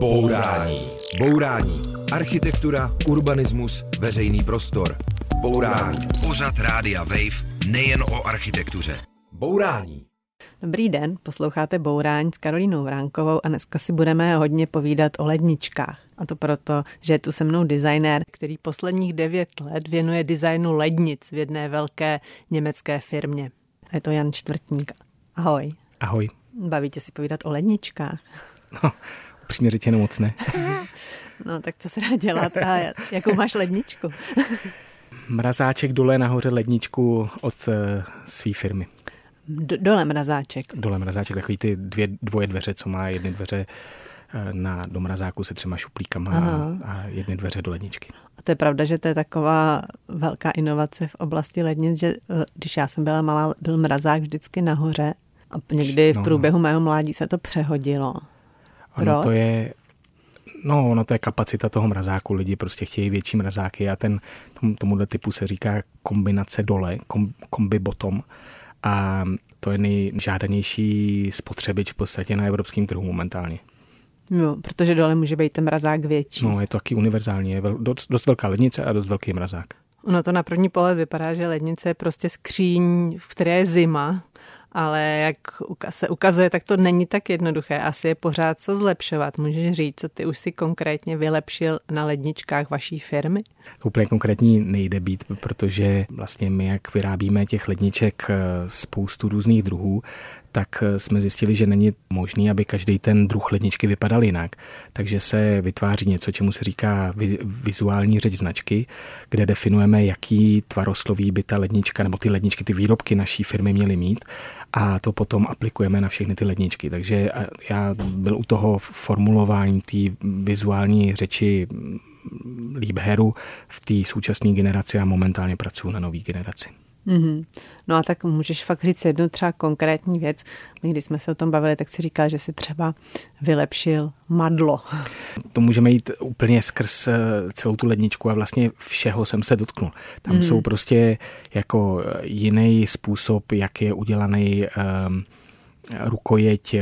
Bourání. Bourání. Architektura, urbanismus, veřejný prostor. Bourání. Pořad Rádia Wave nejen o architektuře. Bourání. Dobrý den, posloucháte Bourání s Karolínou Vránkovou a dneska si budeme hodně povídat o ledničkách. A to proto, že je tu se mnou designér, který posledních devět let věnuje designu lednic v jedné velké německé firmě. A je to Jan Čtvrtník. Ahoj. Ahoj. Bavíte si povídat o ledničkách? No, upřímně řečeno moc ne. no, tak co se dá dělat? A jakou máš ledničku? Mrazáček dole nahoře ledničku od uh, své firmy. D- dole mrazáček. Dole mrazáček, takový ty dvě, dvoje dveře, co má jedny dveře eh, na, do mrazáku se třema šuplíkama a, a jedny dveře do ledničky. A to je pravda, že to je taková velká inovace v oblasti lednic, že eh, když já jsem byla malá, byl mrazák vždycky nahoře a někdy v no. průběhu mého mládí se to přehodilo. Ono Proč? to je, No, ono to je kapacita toho mrazáku. Lidi prostě chtějí větší mrazáky a ten, tom, tomuhle typu se říká kombinace dole, kom, kombi bottom. A to je nejžádanější spotřebič v podstatě na evropském trhu momentálně. Jo, protože dole může být ten mrazák větší. No, je to taky univerzální. Je dost, dost velká lednice a dost velký mrazák. Ono to na první pohled vypadá, že lednice je prostě skříň, v které je zima ale jak se ukazuje, tak to není tak jednoduché. Asi je pořád co zlepšovat. Můžeš říct, co ty už si konkrétně vylepšil na ledničkách vaší firmy? Úplně konkrétní nejde být, protože vlastně my, jak vyrábíme těch ledniček eh, spoustu různých druhů, tak eh, jsme zjistili, že není možný, aby každý ten druh ledničky vypadal jinak. Takže se vytváří něco, čemu se říká vizuální řeč značky, kde definujeme, jaký tvarosloví by ta lednička nebo ty ledničky, ty výrobky naší firmy měly mít a to potom aplikujeme na všechny ty ledničky. Takže já byl u toho formulování té vizuální řeči Liebherru v té současné generaci a momentálně pracuji na nové generaci. Mm-hmm. No a tak můžeš fakt říct jednu třeba konkrétní věc. My, když jsme se o tom bavili, tak si říkal, že si třeba vylepšil madlo. To můžeme jít úplně skrz eh, celou tu ledničku a vlastně všeho jsem se dotknul. Tam mm. jsou prostě jako jiný způsob, jak je udělaný um, rukojeť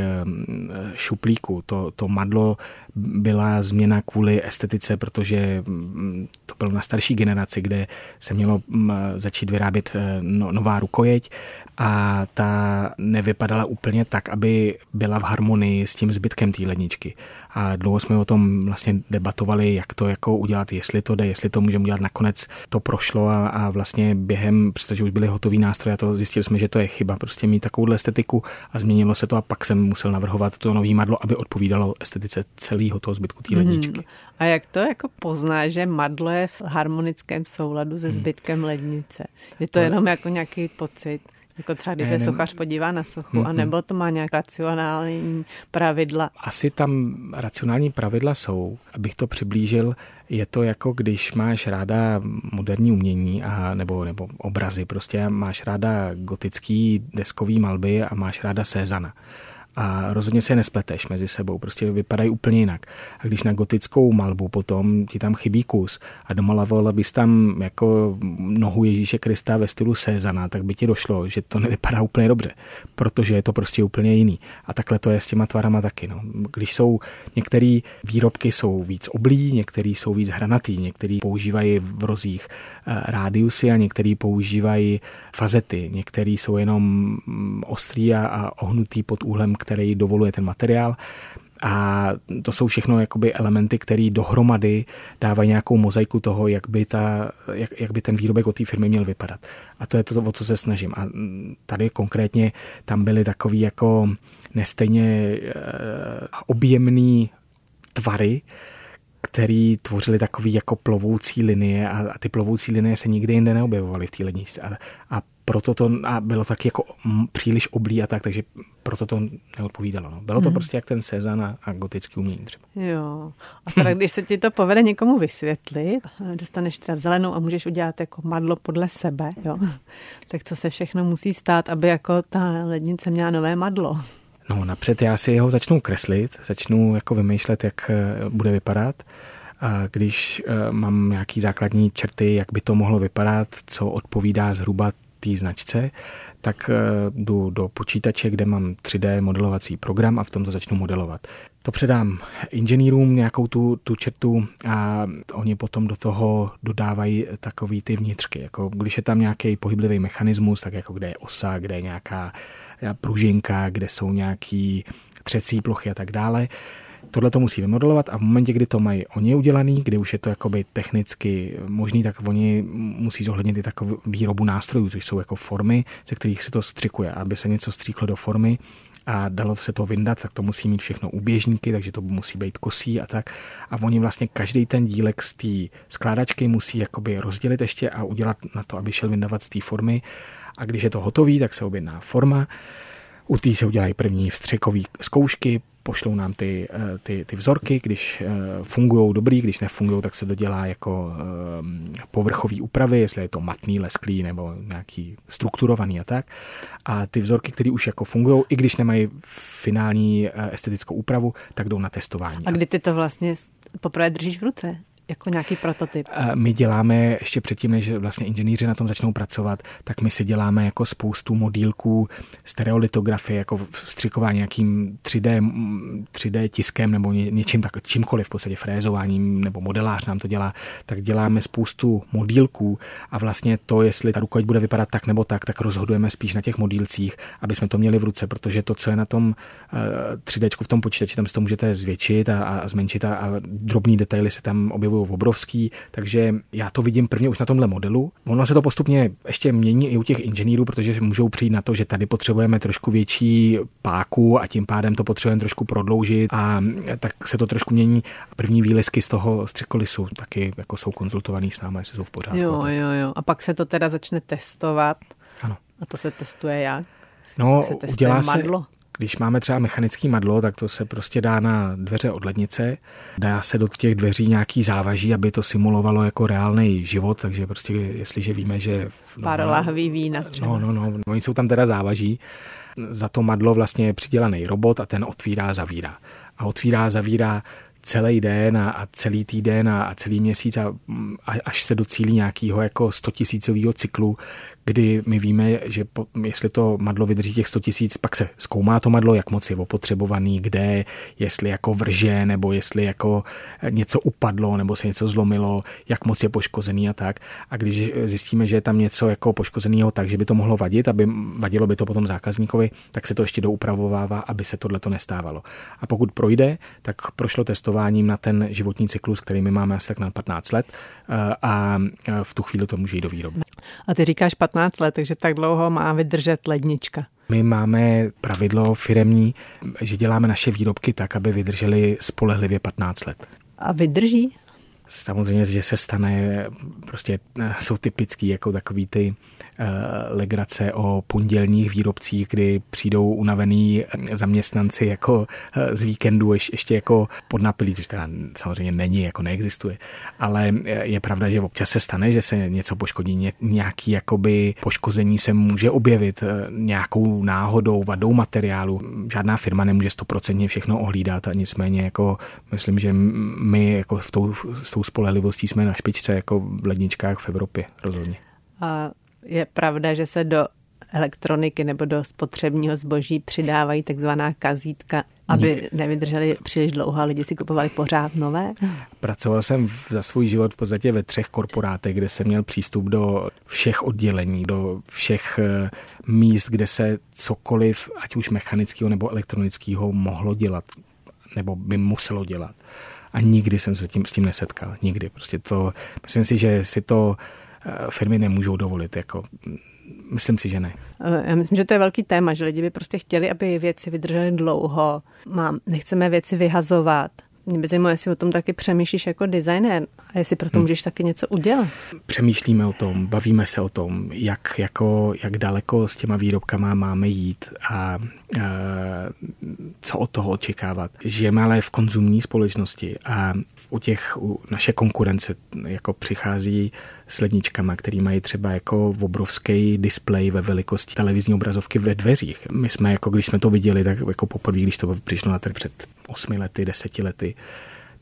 šuplíku. To, to madlo byla změna kvůli estetice, protože mm, to bylo na starší generaci, kde se mělo mm, začít vyrábět eh, no, nová rukojeť a ta nevypadala úplně tak, aby byla v harmonii s tím zbytkem té ledničky. A dlouho jsme o tom vlastně debatovali, jak to jako udělat, jestli to jde, jestli to můžeme udělat. Nakonec to prošlo a, a vlastně během, protože už byly hotový nástroje, a to zjistili jsme, že to je chyba, prostě mít takovou estetiku a změnilo se to a pak jsem musel navrhovat to nový madlo, aby odpovídalo estetice celého toho zbytku té ledničky. Mm. A jak to jako pozná, že madlo je v harmonickém souladu se hmm. zbytkem lednice? Je to, to jenom jako nějaký pocit? Jako třeba, když se sochař podívá na sochu, mm-hmm. anebo to má nějak racionální pravidla? Asi tam racionální pravidla jsou. Abych to přiblížil, je to jako když máš ráda moderní umění a, nebo, nebo obrazy, prostě máš ráda gotický deskový malby a máš ráda Cézana a rozhodně se je nespleteš mezi sebou, prostě vypadají úplně jinak. A když na gotickou malbu potom ti tam chybí kus a domalovala bys tam jako nohu Ježíše Krista ve stylu Cézana, tak by ti došlo, že to nevypadá úplně dobře, protože je to prostě úplně jiný. A takhle to je s těma tvarama taky. No. Když jsou některé výrobky jsou víc oblí, některé jsou víc hranatý, některý používají v rozích eh, rádiusy a některý používají fazety, některý jsou jenom mm, ostrý a ohnutý pod úhlem, který dovoluje ten materiál. A to jsou všechno jakoby elementy, které dohromady dávají nějakou mozaiku toho, jak by, ta, jak, jak by ten výrobek od té firmy měl vypadat. A to je to, o co se snažím. A tady konkrétně tam byly takový jako nestejně eh, objemný tvary, který tvořili takový jako plovoucí linie a, a ty plovoucí linie se nikdy jinde neobjevovaly v té ledničce. A, a proto to a bylo taky jako příliš oblí a tak, takže proto to neodpovídalo. No. Bylo to hmm. prostě jak ten Cezan a, a gotický umění třeba. Jo. A teda, když se ti to povede někomu vysvětlit, dostaneš teda zelenou a můžeš udělat jako madlo podle sebe, jo. Tak co se všechno musí stát, aby jako ta lednice měla nové madlo? No napřed já si ho začnu kreslit, začnu jako vymýšlet, jak eh, bude vypadat. A když eh, mám nějaký základní črty, jak by to mohlo vypadat, co odpovídá zhruba té značce, tak eh, jdu do počítače, kde mám 3D modelovací program a v tom to začnu modelovat. to předám inženýrům nějakou tu, tu čertu a oni potom do toho dodávají takový ty vnitřky. Jako když je tam nějaký pohyblivý mechanismus, tak jako kde je osa, kde je nějaká pružinka, kde jsou nějaký třecí plochy a tak dále, Tohle to musí vymodelovat a v momentě, kdy to mají oni udělaný, kdy už je to jakoby technicky možný, tak oni musí zohlednit i takovou výrobu nástrojů, což jsou jako formy, ze kterých se to střikuje. Aby se něco stříklo do formy, a dalo se to vyndat, tak to musí mít všechno uběžníky, takže to musí být kosí a tak. A oni vlastně každý ten dílek z té skládačky musí jakoby rozdělit ještě a udělat na to, aby šel vyndavat z té formy. A když je to hotový, tak se objedná forma. U té se udělají první vstřikové zkoušky, pošlou nám ty, eh, ty, ty vzorky, když eh, fungují dobrý, když nefungují, tak se dodělá jako eh, povrchový úpravy, jestli je to matný, lesklý nebo nějaký strukturovaný a tak. A ty vzorky, které už jako fungují, i když nemají finální estetickou úpravu, tak jdou na testování. A kdy ty to vlastně poprvé držíš v ruce? Jako nějaký prototyp? My děláme ještě předtím, než vlastně inženýři na tom začnou pracovat, tak my si děláme jako spoustu modílků stereolitografie, jako vstřikování nějakým 3D, 3D tiskem nebo něčím tak, čímkoliv, v podstatě frézováním nebo modelář nám to dělá, tak děláme spoustu modílků a vlastně to, jestli ta rukojeť bude vypadat tak nebo tak, tak rozhodujeme spíš na těch modílcích, aby jsme to měli v ruce, protože to, co je na tom 3D v tom počítači, tam si to můžete zvětšit a, a zmenšit a, a drobný detaily se tam objevují objevují obrovský, takže já to vidím prvně už na tomhle modelu. Ono se to postupně ještě mění i u těch inženýrů, protože můžou přijít na to, že tady potřebujeme trošku větší páku a tím pádem to potřebujeme trošku prodloužit a tak se to trošku mění. První výlisky z toho střekolisu taky jako jsou konzultovaný s námi, jestli jsou v pořádku. Jo, jo, jo. A pak se to teda začne testovat. Ano. A to se testuje jak? No, se udělá madlo? Když máme třeba mechanický madlo, tak to se prostě dá na dveře od lednice, dá se do těch dveří nějaký závaží, aby to simulovalo jako reálný život, takže prostě jestliže víme, že... No, Pár lahví vína třeba. No, no, no, oni jsou tam teda závaží. Za to madlo vlastně je přidělaný robot a ten otvírá, zavírá. A otvírá, zavírá celý den a, a celý týden a, a celý měsíc a, a až se docílí nějakého jako 100 tisícového cyklu, kdy my víme, že po, jestli to madlo vydrží těch 100 tisíc, pak se zkoumá to madlo, jak moc je opotřebovaný, kde, jestli jako vrže, nebo jestli jako něco upadlo, nebo se něco zlomilo, jak moc je poškozený a tak. A když zjistíme, že je tam něco jako poškozeného tak, že by to mohlo vadit, aby vadilo by to potom zákazníkovi, tak se to ještě doupravovává, aby se tohle to nestávalo. A pokud projde, tak prošlo testováním na ten životní cyklus, který my máme asi tak na 15 let eh, a v tu chvíli to může jít do výroby. A ty říkáš 15 let, takže tak dlouho má vydržet lednička. My máme pravidlo firemní, že děláme naše výrobky tak, aby vydržely spolehlivě 15 let. A vydrží? Samozřejmě, že se stane, prostě eh, jsou typický jako takový ty legrace o pondělních výrobcích, kdy přijdou unavený eh, zaměstnanci jako uh, z víkendu ještě, ještě jako podnapilí, což teda samozřejmě není, jako neexistuje. Ale je pravda, že občas se stane, že se něco poškodí, nějaký jakoby poškození se může objevit nějakou náhodou, vadou materiálu. Žádná firma nemůže stoprocentně všechno ohlídat a nicméně jako myslím, že my jako v tou, s tou spolehlivostí jsme na špičce jako v ledničkách v Evropě rozhodně. A je pravda, že se do elektroniky nebo do spotřebního zboží přidávají takzvaná kazítka, aby nevydrželi příliš dlouho a lidi si kupovali pořád nové? Pracoval jsem za svůj život v podstatě ve třech korporátech, kde jsem měl přístup do všech oddělení, do všech eh, míst, kde se cokoliv, ať už mechanického nebo elektronického, mohlo dělat nebo by muselo dělat a nikdy jsem se tím, s tím nesetkal. Nikdy. Prostě to, myslím si, že si to firmy nemůžou dovolit. Jako, myslím si, že ne. Eh, já myslím, že to je velký téma, že lidi by prostě chtěli, aby věci vydržely dlouho. Mám, nechceme věci vyhazovat. Mě by zajímalo, jestli o tom taky přemýšlíš jako designer a jestli pro to hmm. můžeš taky něco udělat. Přemýšlíme o tom, bavíme se o tom, jak, jako, jak daleko s těma výrobkama máme jít a, a co od toho očekávat. Žijeme ale v konzumní společnosti a u těch u naše konkurence jako přichází s ledničkama, který mají třeba jako obrovský displej ve velikosti televizní obrazovky ve dveřích. My jsme, jako když jsme to viděli, tak jako poprvé, když to přišlo na trh před osmi lety, deseti lety,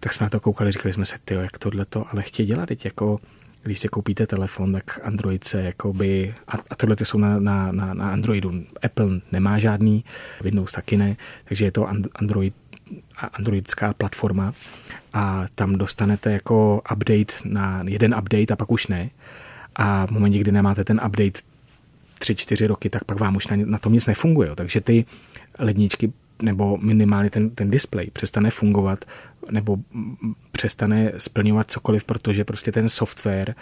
tak jsme na to koukali, říkali jsme se, ty, jak tohle to ale chtějí dělat, teď jako když si koupíte telefon, tak Android se jakoby, a, a tohle jsou na, na, na, na Androidu. Apple nemá žádný, Windows taky ne, takže je to Android androidská platforma a tam dostanete jako update na jeden update a pak už ne. A v momentě, kdy nemáte ten update tři, čtyři roky, tak pak vám už na, na tom nic nefunguje. Takže ty ledničky nebo minimálně ten, ten display přestane fungovat nebo přestane splňovat cokoliv, protože prostě ten software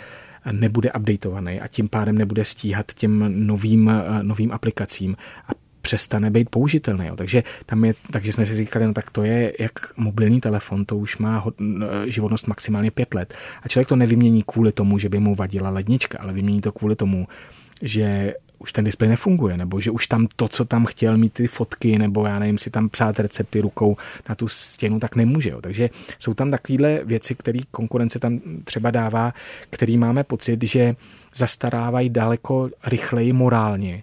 nebude updateovaný a tím pádem nebude stíhat těm novým, novým aplikacím a přestane být použitelný. Jo. Takže, tam je, takže jsme si říkali, no tak to je jak mobilní telefon, to už má hod, životnost maximálně pět let. A člověk to nevymění kvůli tomu, že by mu vadila lednička, ale vymění to kvůli tomu, že už ten displej nefunguje, nebo že už tam to, co tam chtěl mít ty fotky, nebo já nevím, si tam psát recepty rukou na tu stěnu, tak nemůže. Jo. Takže jsou tam takovéhle věci, které konkurence tam třeba dává, který máme pocit, že zastarávají daleko rychleji morálně,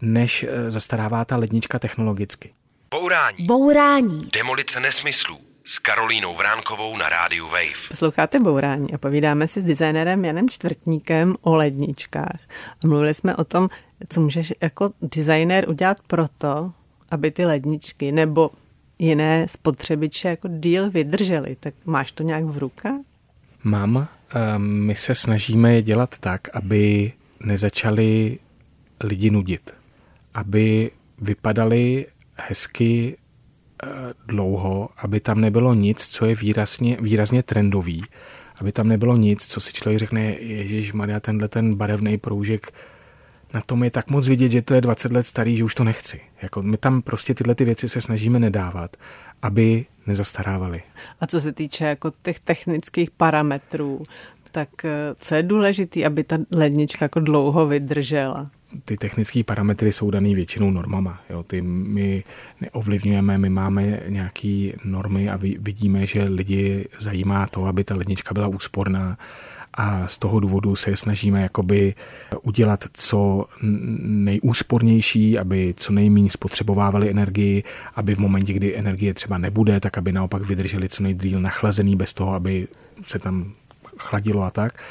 než eh, zastarává ta lednička technologicky. Bourání. Bourání. Demolice nesmyslů s Karolínou Vránkovou na rádiu Wave. Posloucháte Bourání a povídáme si s designérem Janem Čtvrtníkem o ledničkách. A mluvili jsme o tom, co můžeš jako designér udělat proto, aby ty ledničky nebo jiné spotřebiče jako díl vydržely. Tak máš to nějak v rukách? Mám. My se snažíme je dělat tak, aby nezačali lidi nudit. Aby vypadali hezky dlouho, aby tam nebylo nic, co je výrazně, výrazně trendový, aby tam nebylo nic, co si člověk řekne, Ježíš Maria, tenhle ten barevný proužek na tom je tak moc vidět, že to je 20 let starý, že už to nechci. Jako my tam prostě tyhle ty věci se snažíme nedávat, aby nezastarávaly. A co se týče jako těch technických parametrů, tak eh, co je důležité, aby ta lednička jako dlouho vydržela? Ty technické parametry jsou daný většinou normama. Jo. Ty my neovlivňujeme, my máme nějaké normy a vidíme, že lidi zajímá to, aby ta lednička byla úsporná, a z toho důvodu se snažíme jakoby udělat co nejúspornější, aby co nejméně spotřebovávali energii, aby v momentě, kdy energie třeba nebude, tak aby naopak vydrželi co nejdříl nachlazený bez toho, aby se tam chladilo a tak.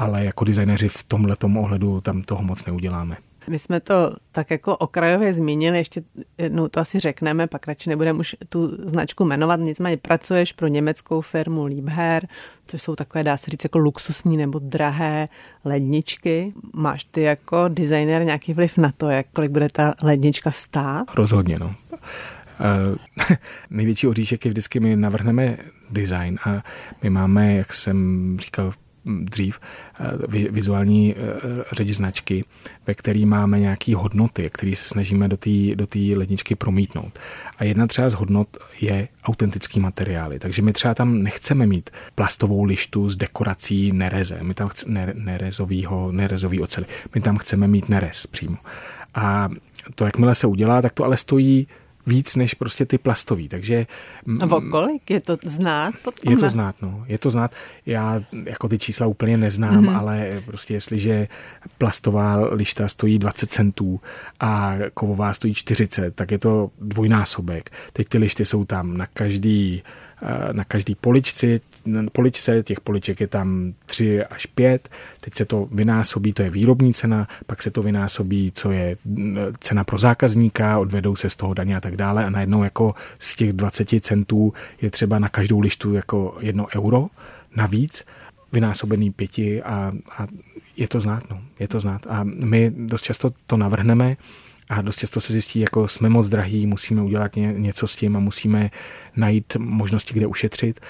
Ale jako designéři v tomhle ohledu tam toho moc neuděláme. My jsme to tak jako okrajově zmínili, ještě jednou to asi řekneme, pak radši nebudeme už tu značku jmenovat, nicméně pracuješ pro německou firmu Liebherr, což jsou takové, dá se říct, jako luxusní nebo drahé ledničky. Máš ty jako designer nějaký vliv na to, jak kolik bude ta lednička stát? Rozhodně, no. Uh, největší oříšek je vždycky, my navrhneme design a my máme, jak jsem říkal dřív eh, vizuální eh, řeč značky, ve který máme nějaké hodnoty, které se snažíme do té do ledničky promítnout. A jedna třeba z hodnot je autentický materiály. Takže my třeba tam nechceme mít plastovou lištu s dekorací nereze. My tam chceme nerezovýho, nerezový oceli. My tam chceme mít nerez přímo. A to, jakmile se udělá, tak to ale stojí víc než prostě ty plastový, takže... A o kolik? Je to znát? Je to znát, no. Je to znát. Já jako ty čísla úplně neznám, mm-hmm. ale prostě jestliže plastová lišta stojí 20 centů a kovová stojí 40, tak je to dvojnásobek. Teď ty lišty jsou tam na každý na každý poličci, poličce, těch poliček je tam 3 až 5, teď se to vynásobí, to je výrobní cena, pak se to vynásobí, co je mm, cena pro zákazníka, odvedou se z toho daně a tak dále. A najednou jako z těch 20 centů je třeba na každou lištu jako jedno euro navíc, vynásobený pěti a, a je to znát, no, je to znát. A my dost často to navrhneme, a dost často se zjistí, jako jsme moc drahí, musíme udělat ně, něco s tím a musíme najít možnosti, kde ušetřit.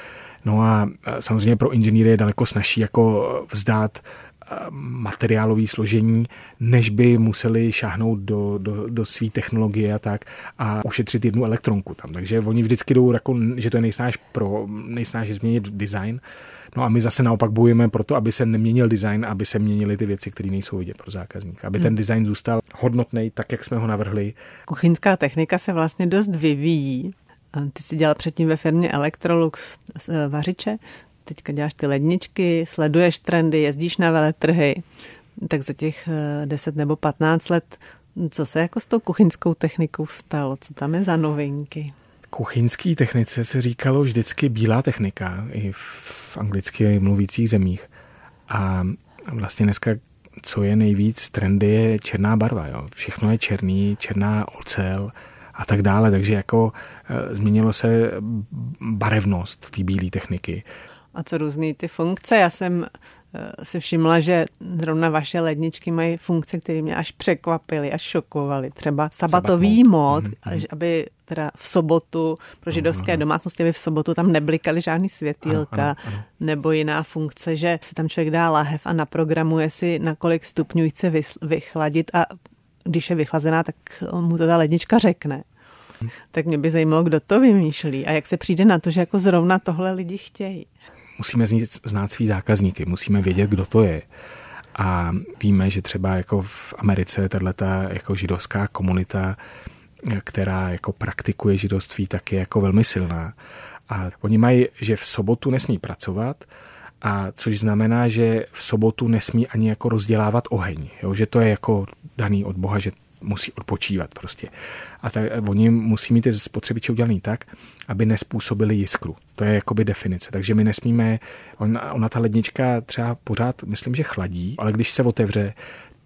No a samozřejmě pro inženýry je daleko snažší jako vzdát materiálový složení, než by museli šáhnout do, do, do své technologie a tak a ušetřit jednu elektronku tam. Takže oni vždycky jdou, jako, že to je nejsnáž pro nejsnáž změnit design, No a my zase naopak bojujeme pro to, aby se neměnil design, aby se měnily ty věci, které nejsou vidět pro zákazníka. Aby hmm. ten design zůstal hodnotný, tak jak jsme ho navrhli. Kuchyňská technika se vlastně dost vyvíjí. Ty jsi dělal předtím ve firmě Electrolux e, vařiče, teďka děláš ty ledničky, sleduješ trendy, jezdíš na veletrhy, tak za těch 10 e, nebo 15 let, co se jako s tou kuchyňskou technikou stalo? Co tam je za novinky? Kuchyňské technice se říkalo vždycky bílá technika i v anglicky mluvících zemích. A vlastně dneska, co je nejvíc trendy, je černá barva. Jo. Všechno je černý, černá ocel a tak dále. Takže jako e, změnilo se barevnost té bílé techniky. A co různý ty funkce? Já jsem e, si všimla, že zrovna vaše ledničky mají funkce, které mě až překvapily, až šokovaly. Třeba sabatový mod, mm, mm. aby teda v sobotu pro židovské ano, domácnosti, aby v sobotu tam neblikaly žádný světýlka, ano, ano, ano. nebo jiná funkce, že si tam člověk dá lahev a naprogramuje si, na kolik stupňů chce vychladit a když je vychlazená, tak mu to ta lednička řekne. Tak mě by zajímalo, kdo to vymýšlí a jak se přijde na to, že jako zrovna tohle lidi chtějí. Musíme znát svý zákazníky, musíme vědět, kdo to je. A víme, že třeba jako v Americe tato jako židovská komunita, která jako praktikuje židovství, tak je jako velmi silná. A oni mají, že v sobotu nesmí pracovat, a což znamená, že v sobotu nesmí ani jako rozdělávat oheň, jo? že to je jako daný od Boha, že musí odpočívat prostě. A tak oni musí mít ty spotřebiče udělaný tak, aby nespůsobili jiskru. To je jakoby definice. Takže my nesmíme, ona, ona ta lednička třeba pořád, myslím, že chladí, ale když se otevře,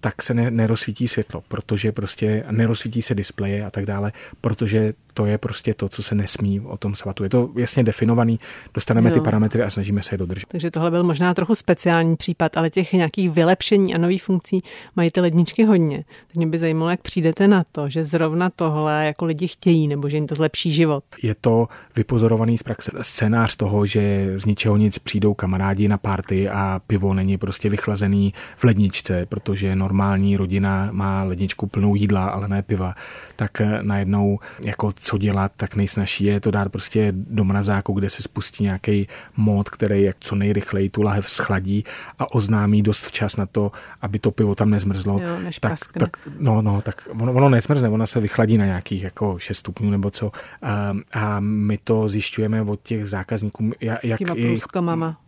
tak se ne, nerozsvítí světlo, protože prostě nerozsvítí se displeje a tak dále, protože to je prostě to, co se nesmí o tom svatu. Je to jasně definovaný, dostaneme jo. ty parametry a snažíme se je dodržet. Takže tohle byl možná trochu speciální případ, ale těch nějakých vylepšení a nových funkcí mají ty ledničky hodně. Tak mě by zajímalo, jak přijdete na to, že zrovna tohle jako lidi chtějí, nebo že jim to zlepší život. Je to vypozorovaný z praxe scénář toho, že z ničeho nic přijdou kamarádi na party a pivo není prostě vychlazený v ledničce, protože normální rodina má ledničku plnou jídla, ale ne piva, tak najednou jako co dělat, tak nejsnažší je to dát prostě do mrazáku, kde se spustí nějaký mod, který jak co nejrychleji tu lahev schladí a oznámí dost včas na to, aby to pivo tam nezmrzlo. Jo, než tak, tak, no, no, tak ono, ono nezmrzne, ono se vychladí na nějakých jako 6 stupňů nebo co. A, a my to zjišťujeme od těch zákazníků, jak i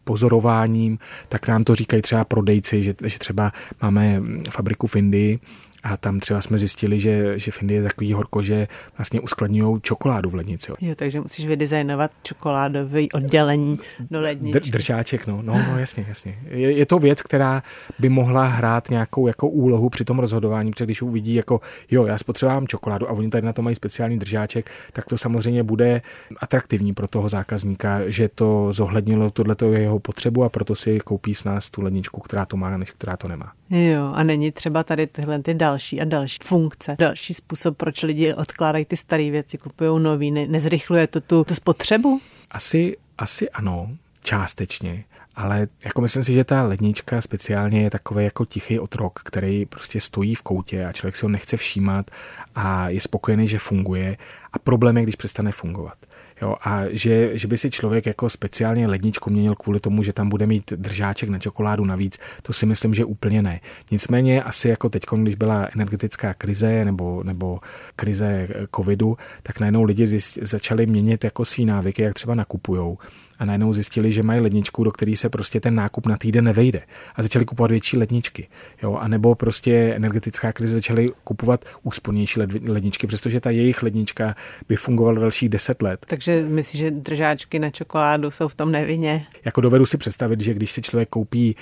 pozorováním, tak nám to říkají třeba prodejci, že, že třeba máme fabriku v Indii, a tam třeba jsme zjistili, že, že v Indii je takový horko, že vlastně uskladňují čokoládu v lednici. Jo, takže musíš vydesignovat čokoládové oddělení do ledničky. Dr- držáček, no, no, no jasně, jasně. Je, je, to věc, která by mohla hrát nějakou jako úlohu při tom rozhodování, protože když uvidí jako, jo, já spotřebovám čokoládu a oni tady na to mají speciální držáček, tak to samozřejmě bude atraktivní pro toho zákazníka, že to zohlednilo tohleto jeho potřebu a proto si koupí s nás tu ledničku, která to má, než která to nemá. Jo, a není třeba tady tyhle ty další a další funkce, další způsob, proč lidi odkládají ty staré věci, kupují nový, ne, nezrychluje to tu, tu spotřebu? Asi, asi ano, částečně. Ale jako myslím si, že ta lednička speciálně je takový jako tichý otrok, který prostě stojí v koutě a člověk si ho nechce všímat a je spokojený, že funguje. A problém je, když přestane fungovat. Jo, a že, že by si člověk jako speciálně ledničku měnil kvůli tomu, že tam bude mít držáček na čokoládu navíc, to si myslím, že úplně ne. Nicméně asi jako teď, když byla energetická krize nebo, nebo krize covidu, tak najednou lidi začali měnit jako svý návyky, jak třeba nakupujou a najednou zjistili, že mají ledničku, do které se prostě ten nákup na týden nevejde. A začali kupovat větší ledničky. Jo? A nebo prostě energetická krize začaly kupovat úspornější ledničky, přestože ta jejich lednička by fungovala dalších 10 let. Takže myslíš, že držáčky na čokoládu jsou v tom nevinně? Jako dovedu si představit, že když si člověk koupí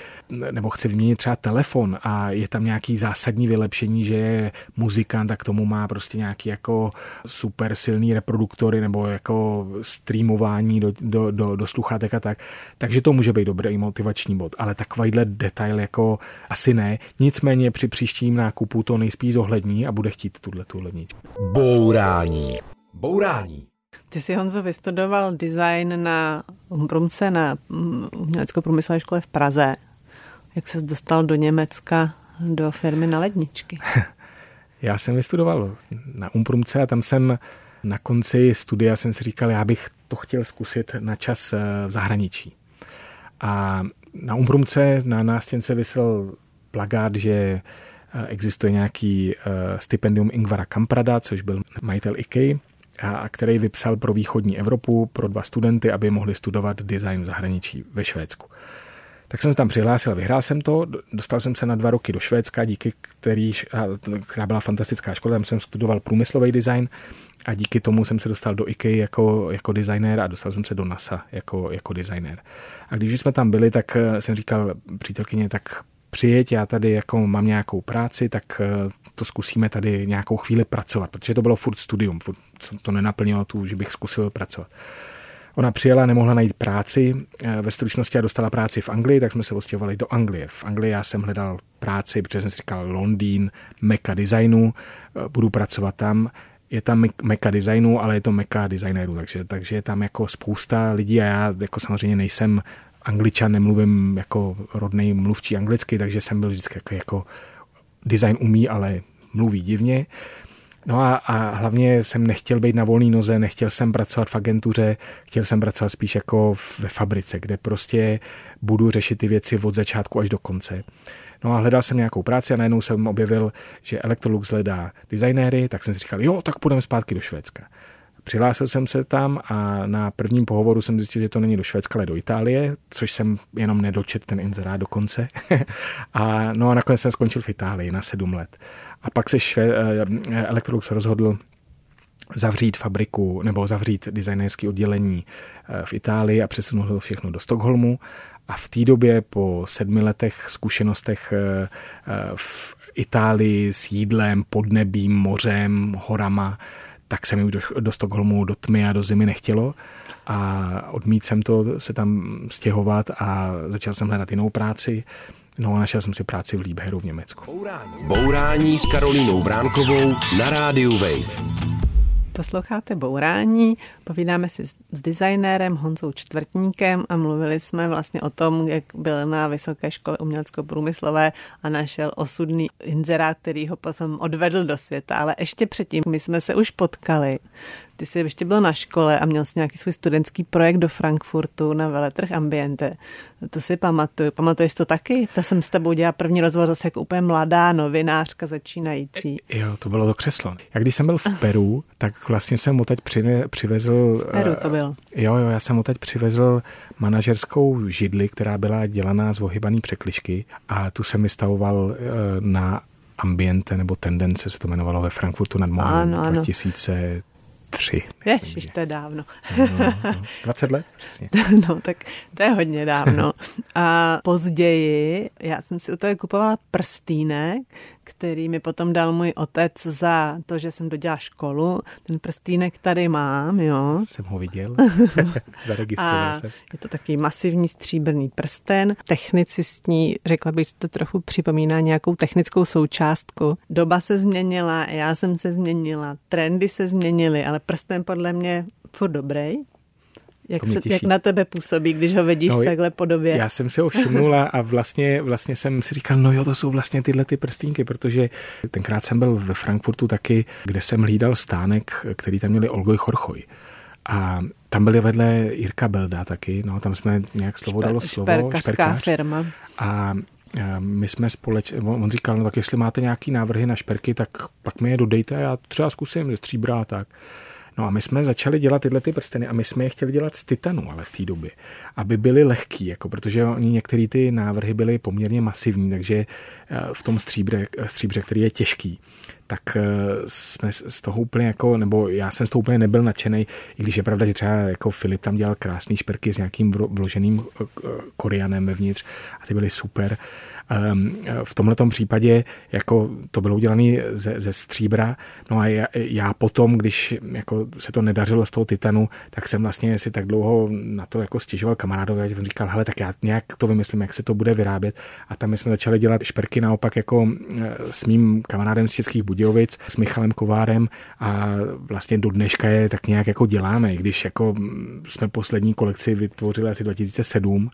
nebo chce vyměnit třeba telefon a je tam nějaký zásadní vylepšení, že je muzikant a k tomu má prostě nějaký jako super silný reproduktory nebo jako streamování do, do, do, do do sluchátek a tak, takže to může být dobrý motivační bod, ale takovýhle detail jako asi ne. Nicméně při příštím nákupu to nejspíš zohlední a bude chtít tuhle tu ledničku. Bourání. Bourání. Ty jsi, Honzo, vystudoval design na Umprumce na umělecko-průmyslové škole v Praze. Jak se dostal do Německa do firmy na ledničky? Já jsem vystudoval na Umprumce a tam jsem na konci studia jsem si říkal, já bych to chtěl zkusit na čas eh, v zahraničí. A na Umbrumce na nástěnce vysel plagát, že eh, existuje nějaký eh, stipendium Ingvara Kamprada, což byl majitel IKEA, a který vypsal pro východní Evropu pro dva studenty, aby mohli studovat design v zahraničí ve Švédsku. Tak jsem se tam přihlásil, vyhrál jsem to, dostal jsem se na dva roky do Švédska, díky který, která byla fantastická škola, tam jsem studoval průmyslový design a díky tomu jsem se dostal do IKEA jako, jako designér a dostal jsem se do NASA jako, jako designér. A když jsme tam byli, tak eh, jsem říkal přítelkyně, tak přijeď, já tady jako mám nějakou práci, tak to zkusíme tady nějakou chvíli pracovat, protože to bylo furt studium, furt to nenaplnilo tu, že bych zkusil pracovat. Ona přijela, nemohla najít práci eh, ve stručnosti a dostala práci v Anglii, tak jsme se ostěhovali do Anglie. V Anglii já jsem hledal práci, protože jsem si říkal Londýn, meka designu, eh, budu pracovat tam. Je tam meka designu, ale je to meka designerů, takže, takže je tam jako spousta lidí a já jako samozřejmě nejsem angličan, nemluvím jako rodný mluvčí anglicky, takže jsem byl vždycky jako, jako design umí, ale mluví divně. No a, a hlavně jsem nechtěl být na volné noze, nechtěl jsem pracovat v agentuře, chtěl jsem pracovat spíš jako ve fabrice, kde prostě budu řešit ty věci od začátku až do konce. No a hledal jsem nějakou práci a najednou jsem objevil, že Electrolux hledá designéry, tak jsem si říkal, jo, tak půjdeme zpátky do Švédska. Přihlásil jsem se tam a na prvním pohovoru jsem zjistil, že to není do Švédska, ale do Itálie, což jsem jenom nedočet ten inzerát do konce. a, no a nakonec jsem skončil v Itálii na sedm let. A pak se šve, eh, Electrolux rozhodl zavřít fabriku nebo zavřít designerské oddělení eh, v Itálii a přesunul to všechno do Stockholmu. A v té době po sedmi letech zkušenostech eh, v Itálii s jídlem, podnebím, mořem, horama, tak se mi už do, do Stockholmu, do tmy a do zimy nechtělo a odmít jsem to se tam stěhovat a začal jsem hledat jinou práci. No a našel jsem si práci v Liebherru v Německu. Bourání, Bourání s Karolínou Vránkovou na rádiu Wave. Posloucháte Bourání, povídáme si s designérem Honzou Čtvrtníkem a mluvili jsme vlastně o tom, jak byl na Vysoké škole umělecko-průmyslové a našel osudný inzerát, který ho potom odvedl do světa. Ale ještě předtím, my jsme se už potkali ty jsi ještě byl na škole a měl jsi nějaký svůj studentský projekt do Frankfurtu na veletrh Ambiente. To si pamatuju. Pamatuješ to taky? To jsem s tebou dělala první rozhovor zase jako úplně mladá novinářka začínající. Jo, to bylo to křeslo. Já když jsem byl v Peru, tak vlastně jsem mu teď přivezl... Z Peru to bylo. Jo, jo, já jsem mu teď přivezl manažerskou židli, která byla dělaná z ohybaný překlišky a tu jsem vystavoval eh, na Ambiente nebo Tendence se to jmenovalo ve Frankfurtu nad Mohrou 2000 tři. Ježiš, to je dávno. No, no, no. 20 let? Přesně. no, tak to je hodně dávno. A později já jsem si u toho kupovala prstýnek, který mi potom dal můj otec za to, že jsem dodělala školu. Ten prstýnek tady mám, jo. Jsem ho viděl. Zaregistroval jsem. Je to takový masivní stříbrný prsten, technicistní, řekla bych, že to trochu připomíná nějakou technickou součástku. Doba se změnila, já jsem se změnila, trendy se změnily, ale prsten podle mě furt dobrý. Jak, se, jak na tebe působí, když ho vidíš no, takhle podobě? Já jsem si ho všimnul a vlastně, vlastně jsem si říkal, no jo, to jsou vlastně tyhle ty prstínky, protože tenkrát jsem byl ve Frankfurtu taky, kde jsem hlídal stánek, který tam měli Olgoj Chorchoj. A tam byly vedle Jirka Belda taky, no tam jsme nějak slovo Šper, dalo slovo. Šperkařská firma. A my jsme společně, on říkal, no tak jestli máte nějaký návrhy na šperky, tak pak mi je dodejte, já třeba zkusím ze stříbra a tak. No a my jsme začali dělat tyhle ty prsteny a my jsme je chtěli dělat z titanu, ale v té době, aby byly lehký, jako protože oni některé ty návrhy byly poměrně masivní, takže eh, v tom stříbře, eh, stříbře, který je těžký, tak eh, jsme z toho úplně jako, nebo já jsem z toho úplně nebyl nadšený, i když je pravda, že třeba jako Filip tam dělal krásný šperky s nějakým vloženým korianem vevnitř a ty byly super, Ehm, v tomhle případě jako to bylo udělané ze, ze stříbra, no a já, já potom, když jako se to nedařilo z toho titanu, tak jsem vlastně si tak dlouho na to jako stěžoval kamarádovi, že říkal, hele, tak já nějak to vymyslím, jak se to bude vyrábět. A tam jsme začali dělat šperky naopak jako eh, s mým kamarádem z Českých s Michalem Kovárem a vlastně do dneška je tak nějak jako děláme, když jako mm, jsme poslední kolekci vytvořili asi 2007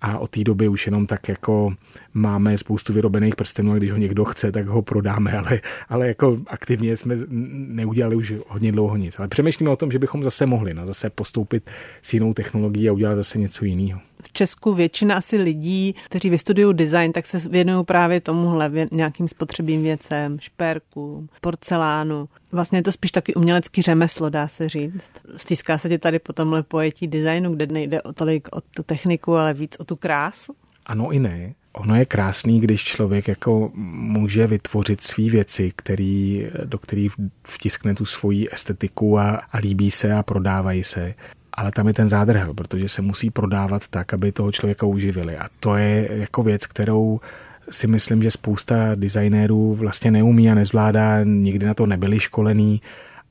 a od té doby už jenom tak jako máme spoustu vyrobených prstenů a když ho někdo chce, tak ho prodáme, ale, ale jako aktivně jsme neudělali už hodně dlouho nic. Ale přemýšlíme o tom, že bychom zase mohli no, zase postoupit s jinou technologií a udělat zase něco jiného. V Česku většina asi lidí, kteří vystudují design, tak se věnují právě tomuhle nějakým spotřebím věcem, šperku, porcelánu. Vlastně je to spíš taky umělecký řemeslo, dá se říct. Stýská se ti tady po tomhle pojetí designu, kde nejde o tolik o tu techniku, ale víc o tu krásu? Ano i ne. Ono je krásný, když člověk jako může vytvořit své věci, který, do kterých vtiskne tu svoji estetiku a, a líbí se a prodávají se. Ale tam je ten zádrhel, protože se musí prodávat tak, aby toho člověka uživili. A to je jako věc, kterou si myslím, že spousta designérů vlastně neumí a nezvládá, nikdy na to nebyli školený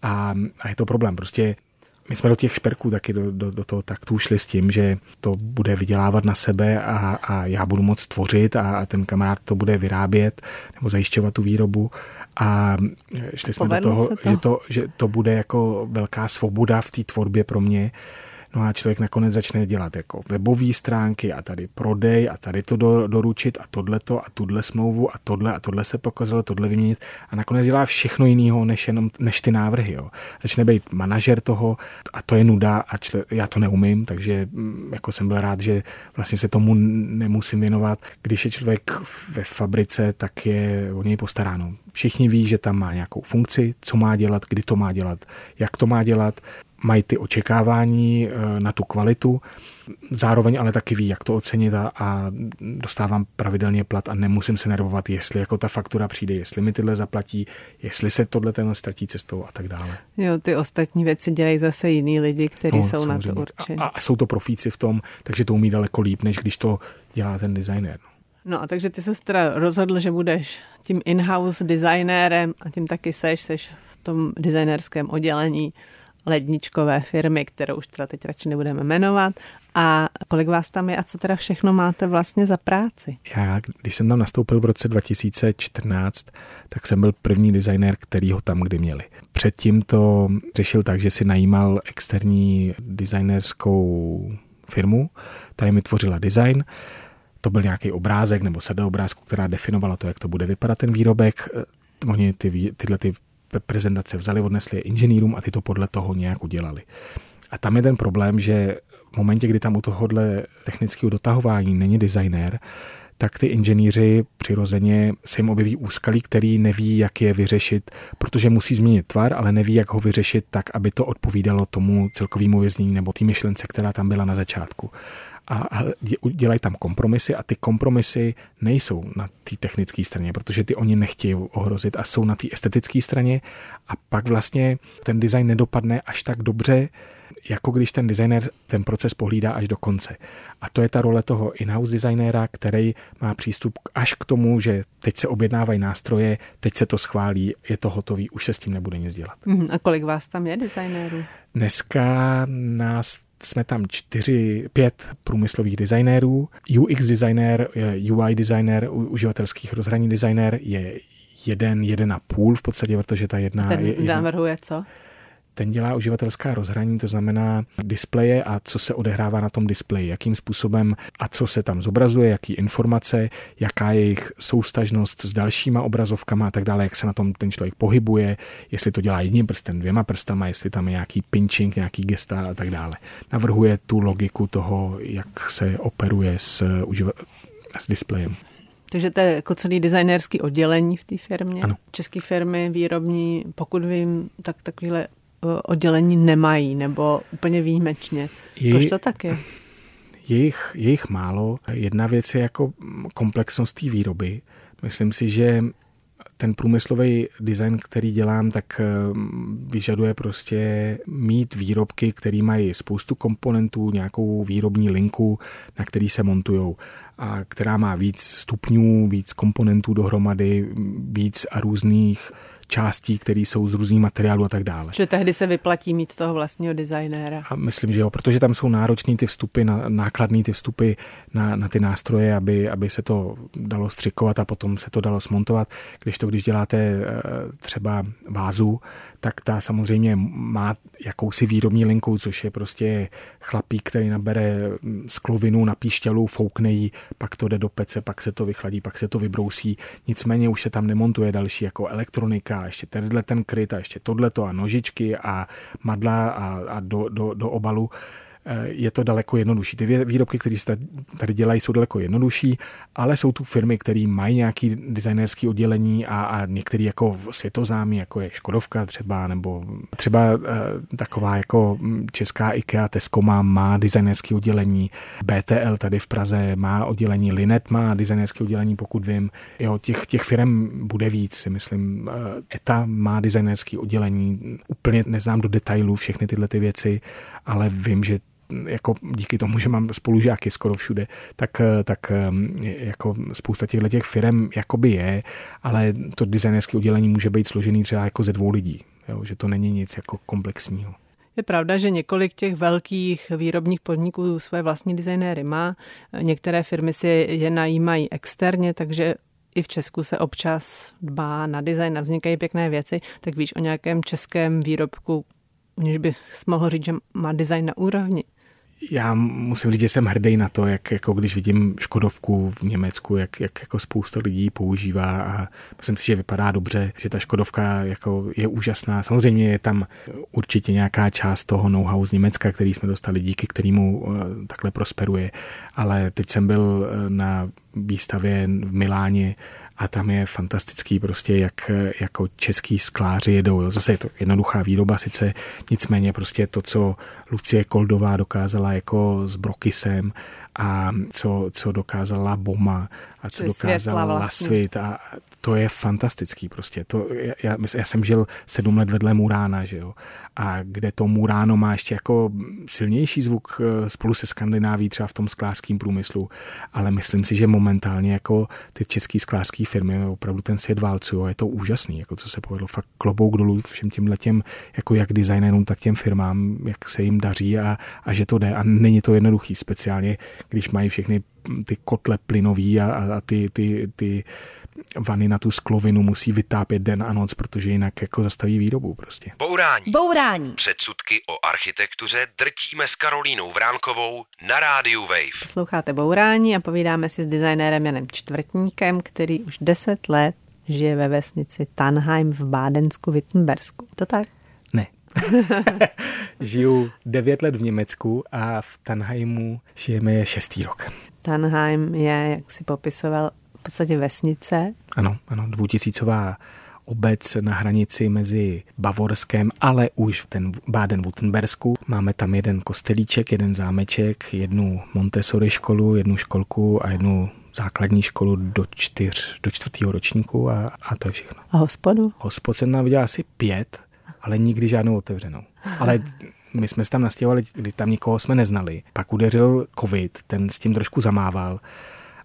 a, a je to problém. Prostě my jsme do těch šperků taky do, do, do toho taktu šli s tím, že to bude vydělávat na sebe a, a já budu moct tvořit a, a ten kamarád to bude vyrábět nebo zajišťovat tu výrobu a šli jsme Povedlo do toho, to. Že, to, že to bude jako velká svoboda v té tvorbě pro mě No a člověk nakonec začne dělat jako webové stránky a tady prodej a tady to do, doručit a tohleto a tuhle smlouvu a tohle a tohle se pokazilo, tohle vyměnit a nakonec dělá všechno jiného než, jenom, než ty návrhy. Jo. Začne být manažer toho a to je nuda a čle, já to neumím, takže mm, jako jsem byl rád, že vlastně se tomu nemusím věnovat. Když je člověk ve fabrice, tak je o něj postaráno. Všichni ví, že tam má nějakou funkci, co má dělat, kdy to má dělat, jak to má dělat mají ty očekávání eh, na tu kvalitu, zároveň ale taky ví, jak to ocenit a, a dostávám pravidelně plat a nemusím se nervovat, jestli jako ta faktura přijde, jestli mi tyhle zaplatí, jestli se tohle ten ztratí cestou a tak dále. Jo, ty ostatní věci dělají zase jiní lidi, kteří no, jsou samozřejmě. na to určeni. A, a jsou to profíci v tom, takže to umí daleko líp, než když to dělá ten designer. No a takže ty se teda rozhodl, že budeš tím in-house designérem a tím taky seš, seš v tom designerském oddělení ledničkové firmy, kterou už teda teď radši nebudeme jmenovat. A kolik vás tam je a co teda všechno máte vlastně za práci? Já, když jsem tam nastoupil v roce 2014, tak jsem byl první designér, který ho tam kdy měli. Předtím to řešil tak, že si najímal externí designerskou firmu, ta mi tvořila design, to byl nějaký obrázek nebo sada obrázku, která definovala to, jak to bude vypadat ten výrobek. Oni ty, tyhle ty prezentace vzali, odnesli je inženýrům a ty to podle toho nějak udělali. A tam je ten problém, že v momentě, kdy tam u tohohle technického dotahování není designér, tak ty inženýři přirozeně se jim objeví úskalí, který neví, jak je vyřešit, protože musí změnit tvar, ale neví, jak ho vyřešit tak, aby to odpovídalo tomu celkovému věznění nebo té myšlence, která tam byla na začátku. A, dělají tam kompromisy a ty kompromisy nejsou na té technické straně, protože ty oni nechtějí ohrozit a jsou na té estetické straně. A pak vlastně ten design nedopadne až tak dobře, jako když ten designer ten proces pohlídá až do konce. A to je ta role toho in-house designéra, který má přístup až k tomu, že teď se objednávají nástroje, teď se to schválí, je to hotový, už se s tím nebude nic dělat. Mhm, a kolik vás tam je designérů? Dneska nás jsme tam čtyři, pět průmyslových designérů. UX designer, UI designer, uživatelských rozhraní designer je jeden, jeden a půl v podstatě, protože ta jedna... Ten je, navrhuje co? Ten dělá uživatelská rozhraní, to znamená displeje a co se odehrává na tom displeji, jakým způsobem a co se tam zobrazuje, jaký informace, jaká je jejich soustažnost s dalšíma obrazovkama a tak dále, jak se na tom ten člověk pohybuje, jestli to dělá jedním prstem, dvěma prstama, jestli tam je nějaký pinching, nějaký gesta a tak dále. Navrhuje tu logiku toho, jak se operuje s, uživa- s displejem. Takže to je jako celý designerský oddělení v té firmě. Ano. České firmy výrobní, pokud vím, tak takovýhle oddělení nemají, nebo úplně výjimečně. Je, Proč to tak je? Je jich, je jich málo. Jedna věc je jako komplexnost té výroby. Myslím si, že ten průmyslový design, který dělám, tak eh, vyžaduje prostě mít výrobky, které mají spoustu komponentů, nějakou výrobní linku, na který se montujou a která má víc stupňů, víc komponentů dohromady, víc a různých částí, které jsou z různých materiálů a tak dále. Že tehdy se vyplatí mít toho vlastního designéra. A myslím, že jo, protože tam jsou náročné ty vstupy, nákladné ty vstupy na, na ty nástroje, aby, aby se to dalo střikovat a potom se to dalo smontovat. Když to, když děláte eh, třeba vázu, tak ta samozřejmě má jakousi výrobní linku, což je prostě chlapík, který nabere sklovinu na píšťalu, foukne ji, pak to jde do pece, pak se to vychladí, pak se to vybrousí. Nicméně už se tam nemontuje další jako elektronika, ještě tenhle ten kryt a ještě tohleto a nožičky a madla a, a do, do, do obalu. Eh, je to daleko jednodušší. Ty výrobky, které se tady dělají, jsou daleko jednodušší, ale jsou tu firmy, které mají nějaký designerský oddělení a, a některé jako světoznámí, jako je Škodovka třeba, nebo třeba e, taková jako hm, česká IKEA, Tesco má, má designerský oddělení, BTL tady v Praze má oddělení, Linet má designerské oddělení, pokud vím. Jo, těch, těch firm bude víc, si myslím. Eh, ETA má designerské oddělení, úplně neznám do detailů všechny tyhle ty věci, ale vím, že jako díky tomu, že mám spolužáky skoro všude, tak, tak jako spousta těchto těch firm jakoby je, ale to designerské oddělení může být složený třeba jako ze dvou lidí, jo, že to není nic jako komplexního. Je pravda, že několik těch velkých výrobních podniků své vlastní designéry má. Některé firmy si je najímají externě, takže i v Česku se občas dbá na design a vznikají pěkné věci, tak víš o nějakém českém výrobku, u bych mohl říct, že má design na úrovni já musím říct, že jsem hrdý na to, jak jako když vidím Škodovku v Německu, jak, jak jako spousta lidí používá a myslím si, že vypadá dobře, že ta Škodovka jako je úžasná. Samozřejmě je tam určitě nějaká část toho know-how z Německa, který jsme dostali díky kterému eh, takhle prosperuje, ale teď jsem byl eh, na výstavě v Miláně a tam je fantastický prostě, jak jako český skláři jedou. Jo. Zase je to jednoduchá výroba sice, nicméně prostě to, co Lucie Koldová dokázala jako s Brokisem a co, co dokázala Boma a co dokázala vlastně. Lasvit a to je fantastický prostě. To, já, já jsem žil sedm let vedle Murána, že jo, a kde to Muráno má ještě jako silnější zvuk eh, spolu se Skandináví třeba v tom sklářském průmyslu, ale myslím si, že momentálně jako ty české sklářské firmy opravdu ten svět válcují je to úžasný, jako co se povedlo, fakt klobouk dolů všem těm letěm, jako jak designérům, tak těm firmám, jak se jim daří a, a že to jde a není to jednoduchý, speciálně když mají všechny ty kotle plynový a, a ty, ty, ty vany na tu sklovinu musí vytápět den a noc, protože jinak jako zastaví výrobu prostě. Bourání. Bourání. Předsudky o architektuře drtíme s Karolínou Vránkovou na rádiu Wave. Posloucháte Bourání a povídáme si s designérem Janem Čtvrtníkem, který už 10 let žije ve vesnici Tannheim v Bádensku, Wittenbersku. To tak? Žiju 9 let v Německu a v Tannheimu žijeme šestý rok. Tannheim je, jak si popisoval, podstatě vesnice. Ano, ano, dvoutisícová obec na hranici mezi Bavorskem, ale už v ten Baden-Württembersku. Máme tam jeden kostelíček, jeden zámeček, jednu Montessori školu, jednu školku a jednu základní školu do čtyř, do čtvrtého ročníku a, a to je všechno. A hospodu? Hospod jsem tam viděl asi pět, ale nikdy žádnou otevřenou. Ale my jsme se tam nastěhovali, kdy tam nikoho jsme neznali. Pak udeřil covid, ten s tím trošku zamával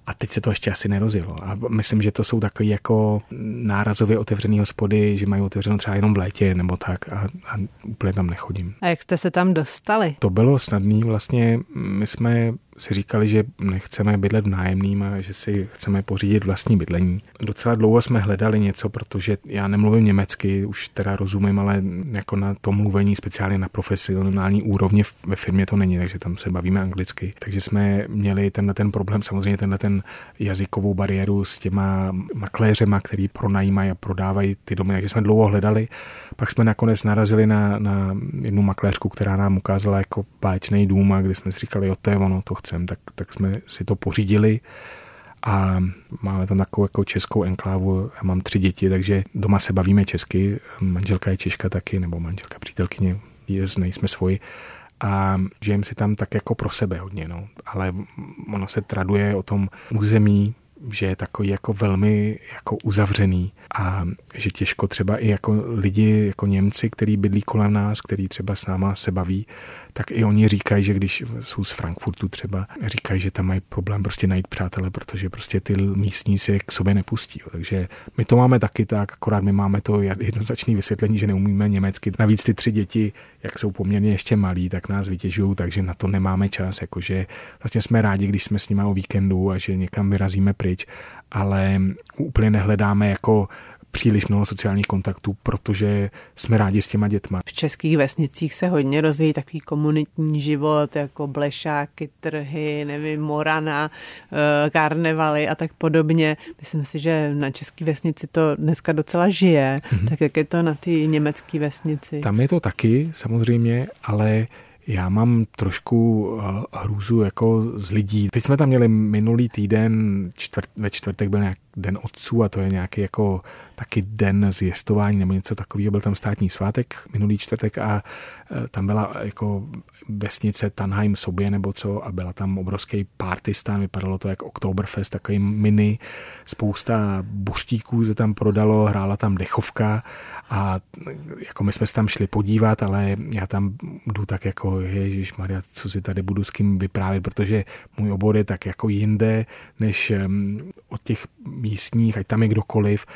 a teď se to ještě asi nerozjelo. A myslím, že to jsou takové jako nárazově otevřené hospody, že mají otevřeno třeba jenom v létě nebo tak a, a úplně tam nechodím. A jak jste se tam dostali? To bylo snadné. Vlastně my jsme si říkali, že nechceme bydlet v nájemným a že si chceme pořídit vlastní bydlení. Docela dlouho jsme hledali něco, protože já nemluvím německy, už teda rozumím, ale jako na to mluvení speciálně na profesionální úrovni ve firmě to není, takže tam se bavíme anglicky. Takže jsme měli tenhle ten problém, samozřejmě tenhle ten jazykovou bariéru s těma makléřema, který pronajímají a prodávají ty domy, takže jsme dlouho hledali. Pak jsme nakonec narazili na, na jednu makléřku, která nám ukázala jako báječný dům a kde jsme si říkali, jo, to je ono, to chcem, tak, tak jsme si to pořídili a máme tam takovou jako českou enklávu. Já mám tři děti, takže doma se bavíme česky. Manželka je Češka taky, nebo manželka přítelkyně, je, nejsme svoji a žijeme si tam tak jako pro sebe hodně, no. Ale ono se traduje o tom území, že je takový jako velmi jako uzavřený a že těžko třeba i jako lidi, jako Němci, který bydlí kolem nás, který třeba s náma se baví, tak i oni říkají, že když jsou z Frankfurtu třeba, říkají, že tam mají problém prostě najít přátele, protože prostě ty místní si k sobě nepustí. Takže my to máme taky tak, akorát my máme to jednoznačné vysvětlení, že neumíme německy. Navíc ty tři děti, jak jsou poměrně ještě malí, tak nás vytěžují, takže na to nemáme čas. Jakože vlastně jsme rádi, když jsme s nimi o víkendu a že někam vyrazíme pryč, ale úplně nehledáme jako příliš mnoho sociálních kontaktů, protože jsme rádi s těma dětma. V českých vesnicích se hodně rozvíjí takový komunitní život, jako blešáky, trhy, nevím, morana, eh, karnevaly a tak podobně. Myslím si, že na české vesnici to dneska docela žije. Mm-hmm. Tak jak je to na ty německé vesnici? Tam je to taky, samozřejmě, ale já mám trošku eh, hrůzu jako z lidí. Teď jsme tam měli minulý týden, čtvrt, ve čtvrtek byl nějak den otců a to je nějaký jako taky den zvěstování nebo něco takového. Byl tam státní svátek minulý čtvrtek a eh, tam byla jako vesnice Tannheim sobě nebo co a byla tam obrovský partystán, vypadalo to jak Oktoberfest, takový mini, spousta buštíků se tam prodalo, hrála tam dechovka a jako my jsme se tam šli podívat, ale já tam jdu tak jako ježiš Maria, co si tady budu s kým vyprávět, protože můj obor je tak jako jinde, než od těch místních, ať tam je kdokoliv,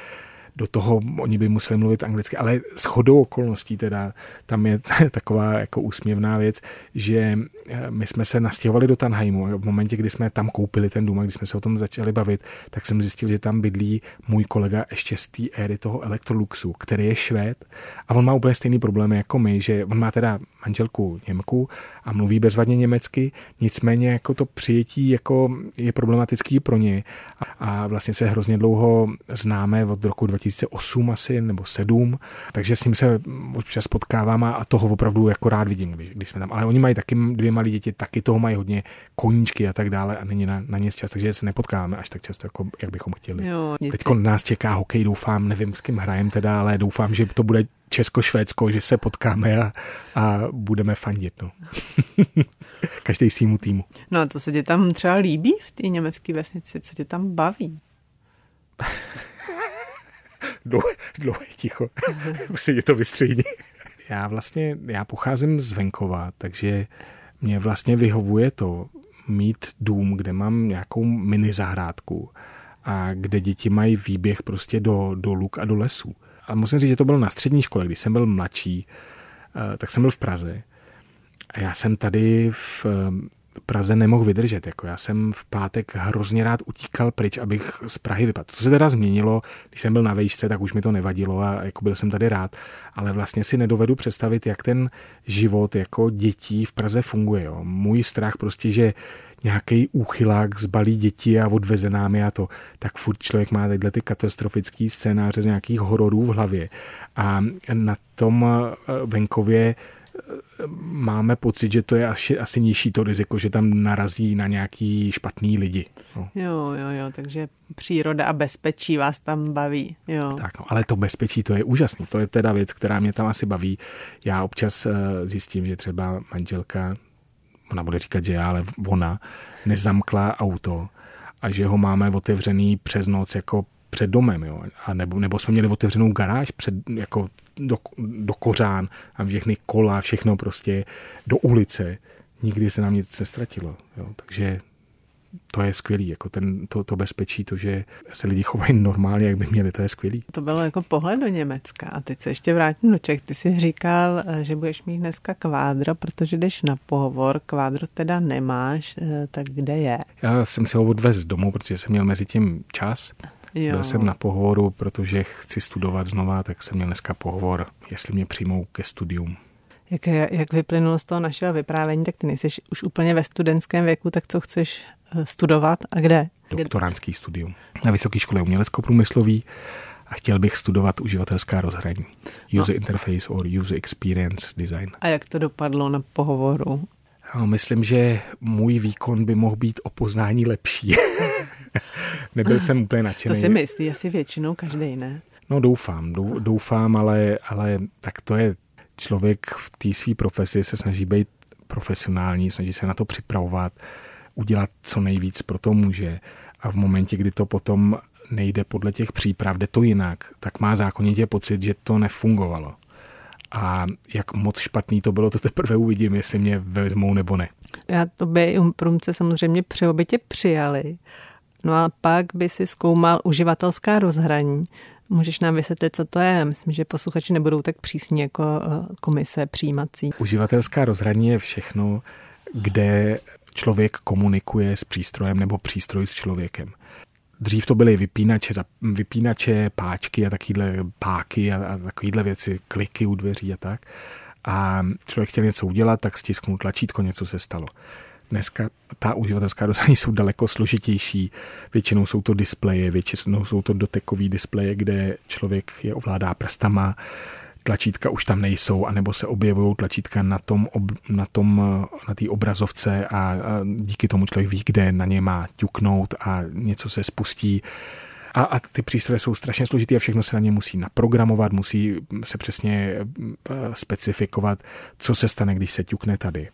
do toho oni by museli mluvit anglicky, ale s chodou okolností teda tam je taková jako úsměvná věc, že eh, my jsme se nastěhovali do Tanheimu v momentě, kdy jsme tam koupili ten dům a když jsme se o tom začali bavit, tak jsem zjistil, že tam bydlí můj kolega ještě z té éry toho Electroluxu, který je švéd. A on má úplně stejný problémy jako my, že on má teda manželku Němku a mluví bezvadně německy, nicméně jako to přijetí jako je problematický pro ně a vlastně se hrozně dlouho známe od roku 2008 asi nebo 7, takže s ním se občas potkávám a toho opravdu jako rád vidím, když, když jsme tam. Ale oni mají taky dvě malé děti, taky toho mají hodně koníčky a tak dále a není na, na ně čas, takže se nepotkáváme až tak často, jako, jak bychom chtěli. Teď nás čeká hokej, doufám, nevím, s kým hrajem teda, ale doufám, že to bude Česko-Švédsko, že se potkáme a, a budeme fandit. No. Každý svýmu týmu. No a co se ti tam třeba líbí v té německé vesnici? Co tě tam baví? dlouhé, dlouhé ticho. Se to vystřídí. Já vlastně, já pocházím z venkova, takže mě vlastně vyhovuje to mít dům, kde mám nějakou mini zahrádku a kde děti mají výběh prostě do, do luk a do lesů. A musím říct, že to bylo na střední škole, když jsem byl mladší, eh, tak jsem byl v Praze. A já jsem tady v Praze nemohl vydržet. Jako já jsem v pátek hrozně rád utíkal pryč, abych z Prahy vypadl. To se teda změnilo, když jsem byl na vejšce, tak už mi to nevadilo a jako byl jsem tady rád, ale vlastně si nedovedu představit, jak ten život jako dětí v Praze funguje. Jo. Můj strach prostě, že nějaký úchylák zbalí děti a odveze nám a to, tak furt člověk má tyhle ty katastrofické scénáře z nějakých hororů v hlavě. A na tom eh, venkově máme pocit, že to je asi, asi nižší to riziko, že tam narazí na nějaký špatný lidi. No. Jo, jo, jo, takže příroda a bezpečí vás tam baví. Jo. Tak, no, ale to bezpečí, to je úžasné. To je teda věc, která mě tam asi baví. Já občas uh, zjistím, že třeba manželka, ona bude říkat, že já, ale ona, nezamkla auto a že ho máme otevřený přes noc jako před domem, jo? A nebo, nebo jsme měli otevřenou garáž před, jako do, do kořán a všechny kola, všechno prostě do ulice. Nikdy se nám nic nestratilo. Jo? Takže to je skvělý, jako ten, to, to bezpečí, to, že se lidi chovají normálně, jak by měli, to je skvělý. To bylo jako pohled do Německa a teď se ještě vrátím do Čech. Ty jsi říkal, že budeš mít dneska kvádro, protože jdeš na pohovor, kvádro teda nemáš, eh, tak kde je? Já jsem si ho odvez domů, protože jsem měl mezi tím čas Jo. Byl jsem na pohovoru, protože chci studovat znova, tak jsem měl dneska pohovor, jestli mě přijmou ke studium. Jak, jak vyplynulo z toho našeho vyprávění, tak ty nejsi už úplně ve studentském věku, tak co chceš eh, studovat a kde? Doktorantský studium. Na Vysoké škole umělecko-průmyslový a chtěl bych studovat uživatelská rozhraní. User no. interface or user experience design. A jak to dopadlo na pohovoru? No, myslím, že můj výkon by mohl být o poznání lepší. Nebyl jsem úplně nadšený. To si myslí asi většinou každý, ne? No doufám, doufám, ale, ale tak to je člověk v té své profesi se snaží být profesionální, snaží se na to připravovat, udělat co nejvíc pro to může a v momentě, kdy to potom nejde podle těch příprav, jde to jinak, tak má zákonitě pocit, že to nefungovalo. A jak moc špatný to bylo, to teprve uvidím, jestli mě vezmou nebo ne. Já to by průmce samozřejmě při obytě přijali, No a pak by si zkoumal uživatelská rozhraní. Můžeš nám vysvětlit, co to je? Myslím, že posluchači nebudou tak přísní jako eh, komise přijímací. Uživatelská rozhraní je všechno, kde člověk komunikuje s přístrojem nebo přístroj s člověkem. Dřív to byly vypínače, vypínače páčky a takovýhle páky a, a takovýhle věci, kliky u dveří a tak. A člověk chtěl něco udělat, tak stisknul tlačítko, něco se stalo. Dneska ta uživatelská rozhraní jsou daleko složitější. Většinou jsou to displeje, většinou jsou to dotekové displeje, kde člověk je ovládá prstama, tlačítka už tam nejsou, anebo se objevují tlačítka na tom, ob, na tom, na té obrazovce a, a díky tomu člověk ví, kde na ně má ťuknout a něco se spustí. A, a ty přístroje jsou strašně složitý a všechno se na ně musí naprogramovat, musí se přesně eh, specifikovat, co se stane, když se ťukne tady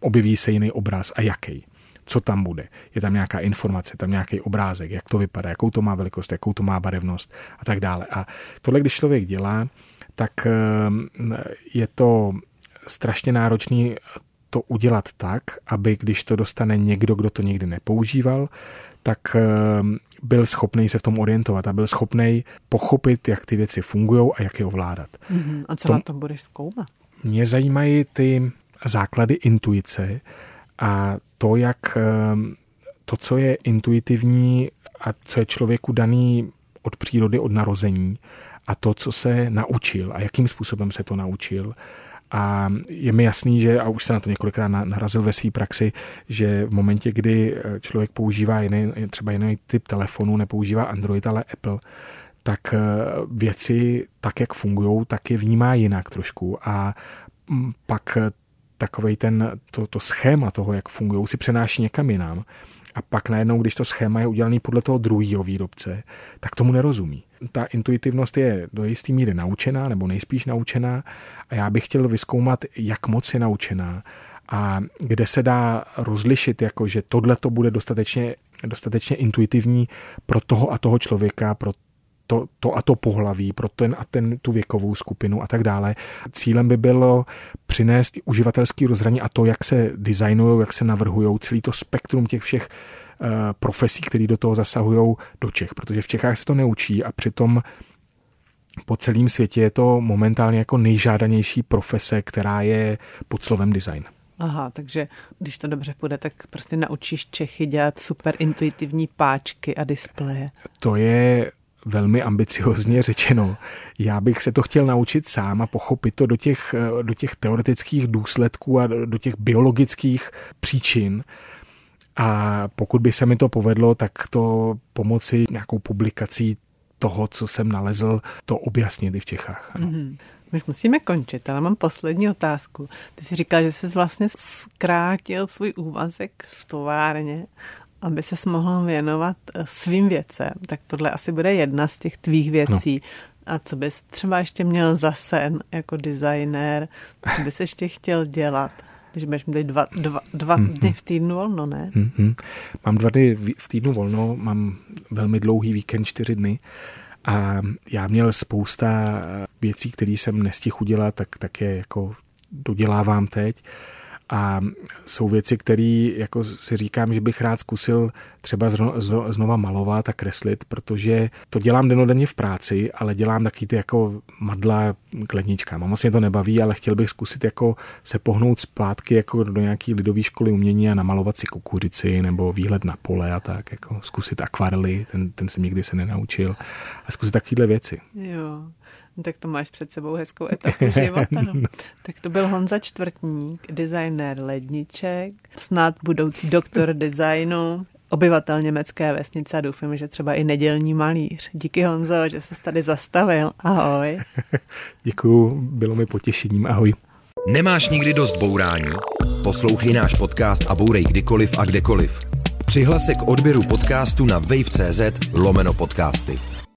objeví se jiný obraz a jaký co tam bude. Je tam nějaká informace, tam nějaký obrázek, jak to vypadá, jakou to má velikost, jakou to má barevnost a tak dále. A tohle, když člověk dělá, tak eh, je to strašně náročný to udělat tak, aby když to dostane někdo, kdo to nikdy nepoužíval, tak eh, byl schopný se v tom orientovat a byl schopný pochopit, jak ty věci fungují a jak je ovládat. Mm-hmm. A co to, na to budeš zkoumat? Mě zajímají ty základy intuice a to, jak eh, to, co je intuitivní a co je člověku daný od přírody, od narození a to, co se naučil a jakým způsobem se to naučil a je mi jasný, že, a už se na to několikrát narazil ve své praxi, že v momentě, kdy eh, člověk používá jiný, třeba jiný typ telefonu, nepoužívá Android, ale Apple, tak eh, věci tak, jak fungují, tak je vnímá jinak trošku. A mm, pak eh, takovej ten, to, to schéma toho, jak fungují, si přenáší někam jinam. A pak najednou, když to schéma je udělané podle toho druhého výrobce, tak tomu nerozumí. Ta intuitivnost je do jisté míry naučená, nebo nejspíš naučená, a já bych chtěl vyskoumat, jak moc je naučená a kde se dá rozlišit, jako že tohle to bude dostatečně, dostatečně intuitivní pro toho a toho člověka, pro to, to a to pohlaví, pro ten a ten tu věkovou skupinu a tak dále. Cílem by bylo přinést uživatelský rozhraní a to, jak se designují, jak se navrhují, celý to spektrum těch všech uh, profesí, které do toho zasahují do Čech, protože v Čechách se to neučí a přitom po celém světě je to momentálně jako nejžádanější profese, která je pod slovem design. Aha, takže když to dobře půjde, tak prostě naučíš Čechy dělat super intuitivní páčky a displeje. To je velmi ambiciozně řečeno. Já bych se to chtěl naučit sám a pochopit to do těch, do těch teoretických důsledků a do těch biologických příčin. A pokud by se mi to povedlo, tak to pomoci nějakou publikací toho, co jsem nalezl, to objasnit i v Čechách. Ano. Mm-hmm. Už musíme končit, ale mám poslední otázku. Ty jsi říkal, že jsi vlastně zkrátil svůj úvazek v továrně aby se mohl věnovat eh, svým věcem, tak tohle asi bude jedna z těch tvých věcí. No. A co bys třeba ještě měl za sen jako designér, co bys ještě chtěl dělat? Když budeš mít dva, dva, dva mm-hmm. dny v týdnu volno, ne? Mm-hmm. Mám dva dny v týdnu volno, mám velmi dlouhý víkend, čtyři dny. A já měl spousta věcí, které jsem nestihl udělat, tak, tak je jako dodělávám teď. A jsou věci, které jako si říkám, že bych rád zkusil třeba znova malovat a kreslit, protože to dělám denodenně v práci, ale dělám taky ty jako madla k ledničkám. A moc mě to nebaví, ale chtěl bych zkusit jako se pohnout zpátky jako do nějaký lidové školy umění a namalovat si kukuřici nebo výhled na pole a tak, jako zkusit akvarely, ten, ten jsem nikdy se nenaučil a zkusit takovéhle věci. Jo. Tak to máš před sebou hezkou etapu života. No. Tak to byl Honza Čtvrtník, designér ledniček, snad budoucí doktor designu, obyvatel německé vesnice a doufám, že třeba i nedělní malíř. Díky Honzo, že jsi tady zastavil. Ahoj. Děkuju, bylo mi potěšením. Ahoj. Nemáš nikdy dost bourání? Poslouchej náš podcast a bourej kdykoliv a kdekoliv. Přihlas se k odběru podcastu na wave.cz lomeno podcasty.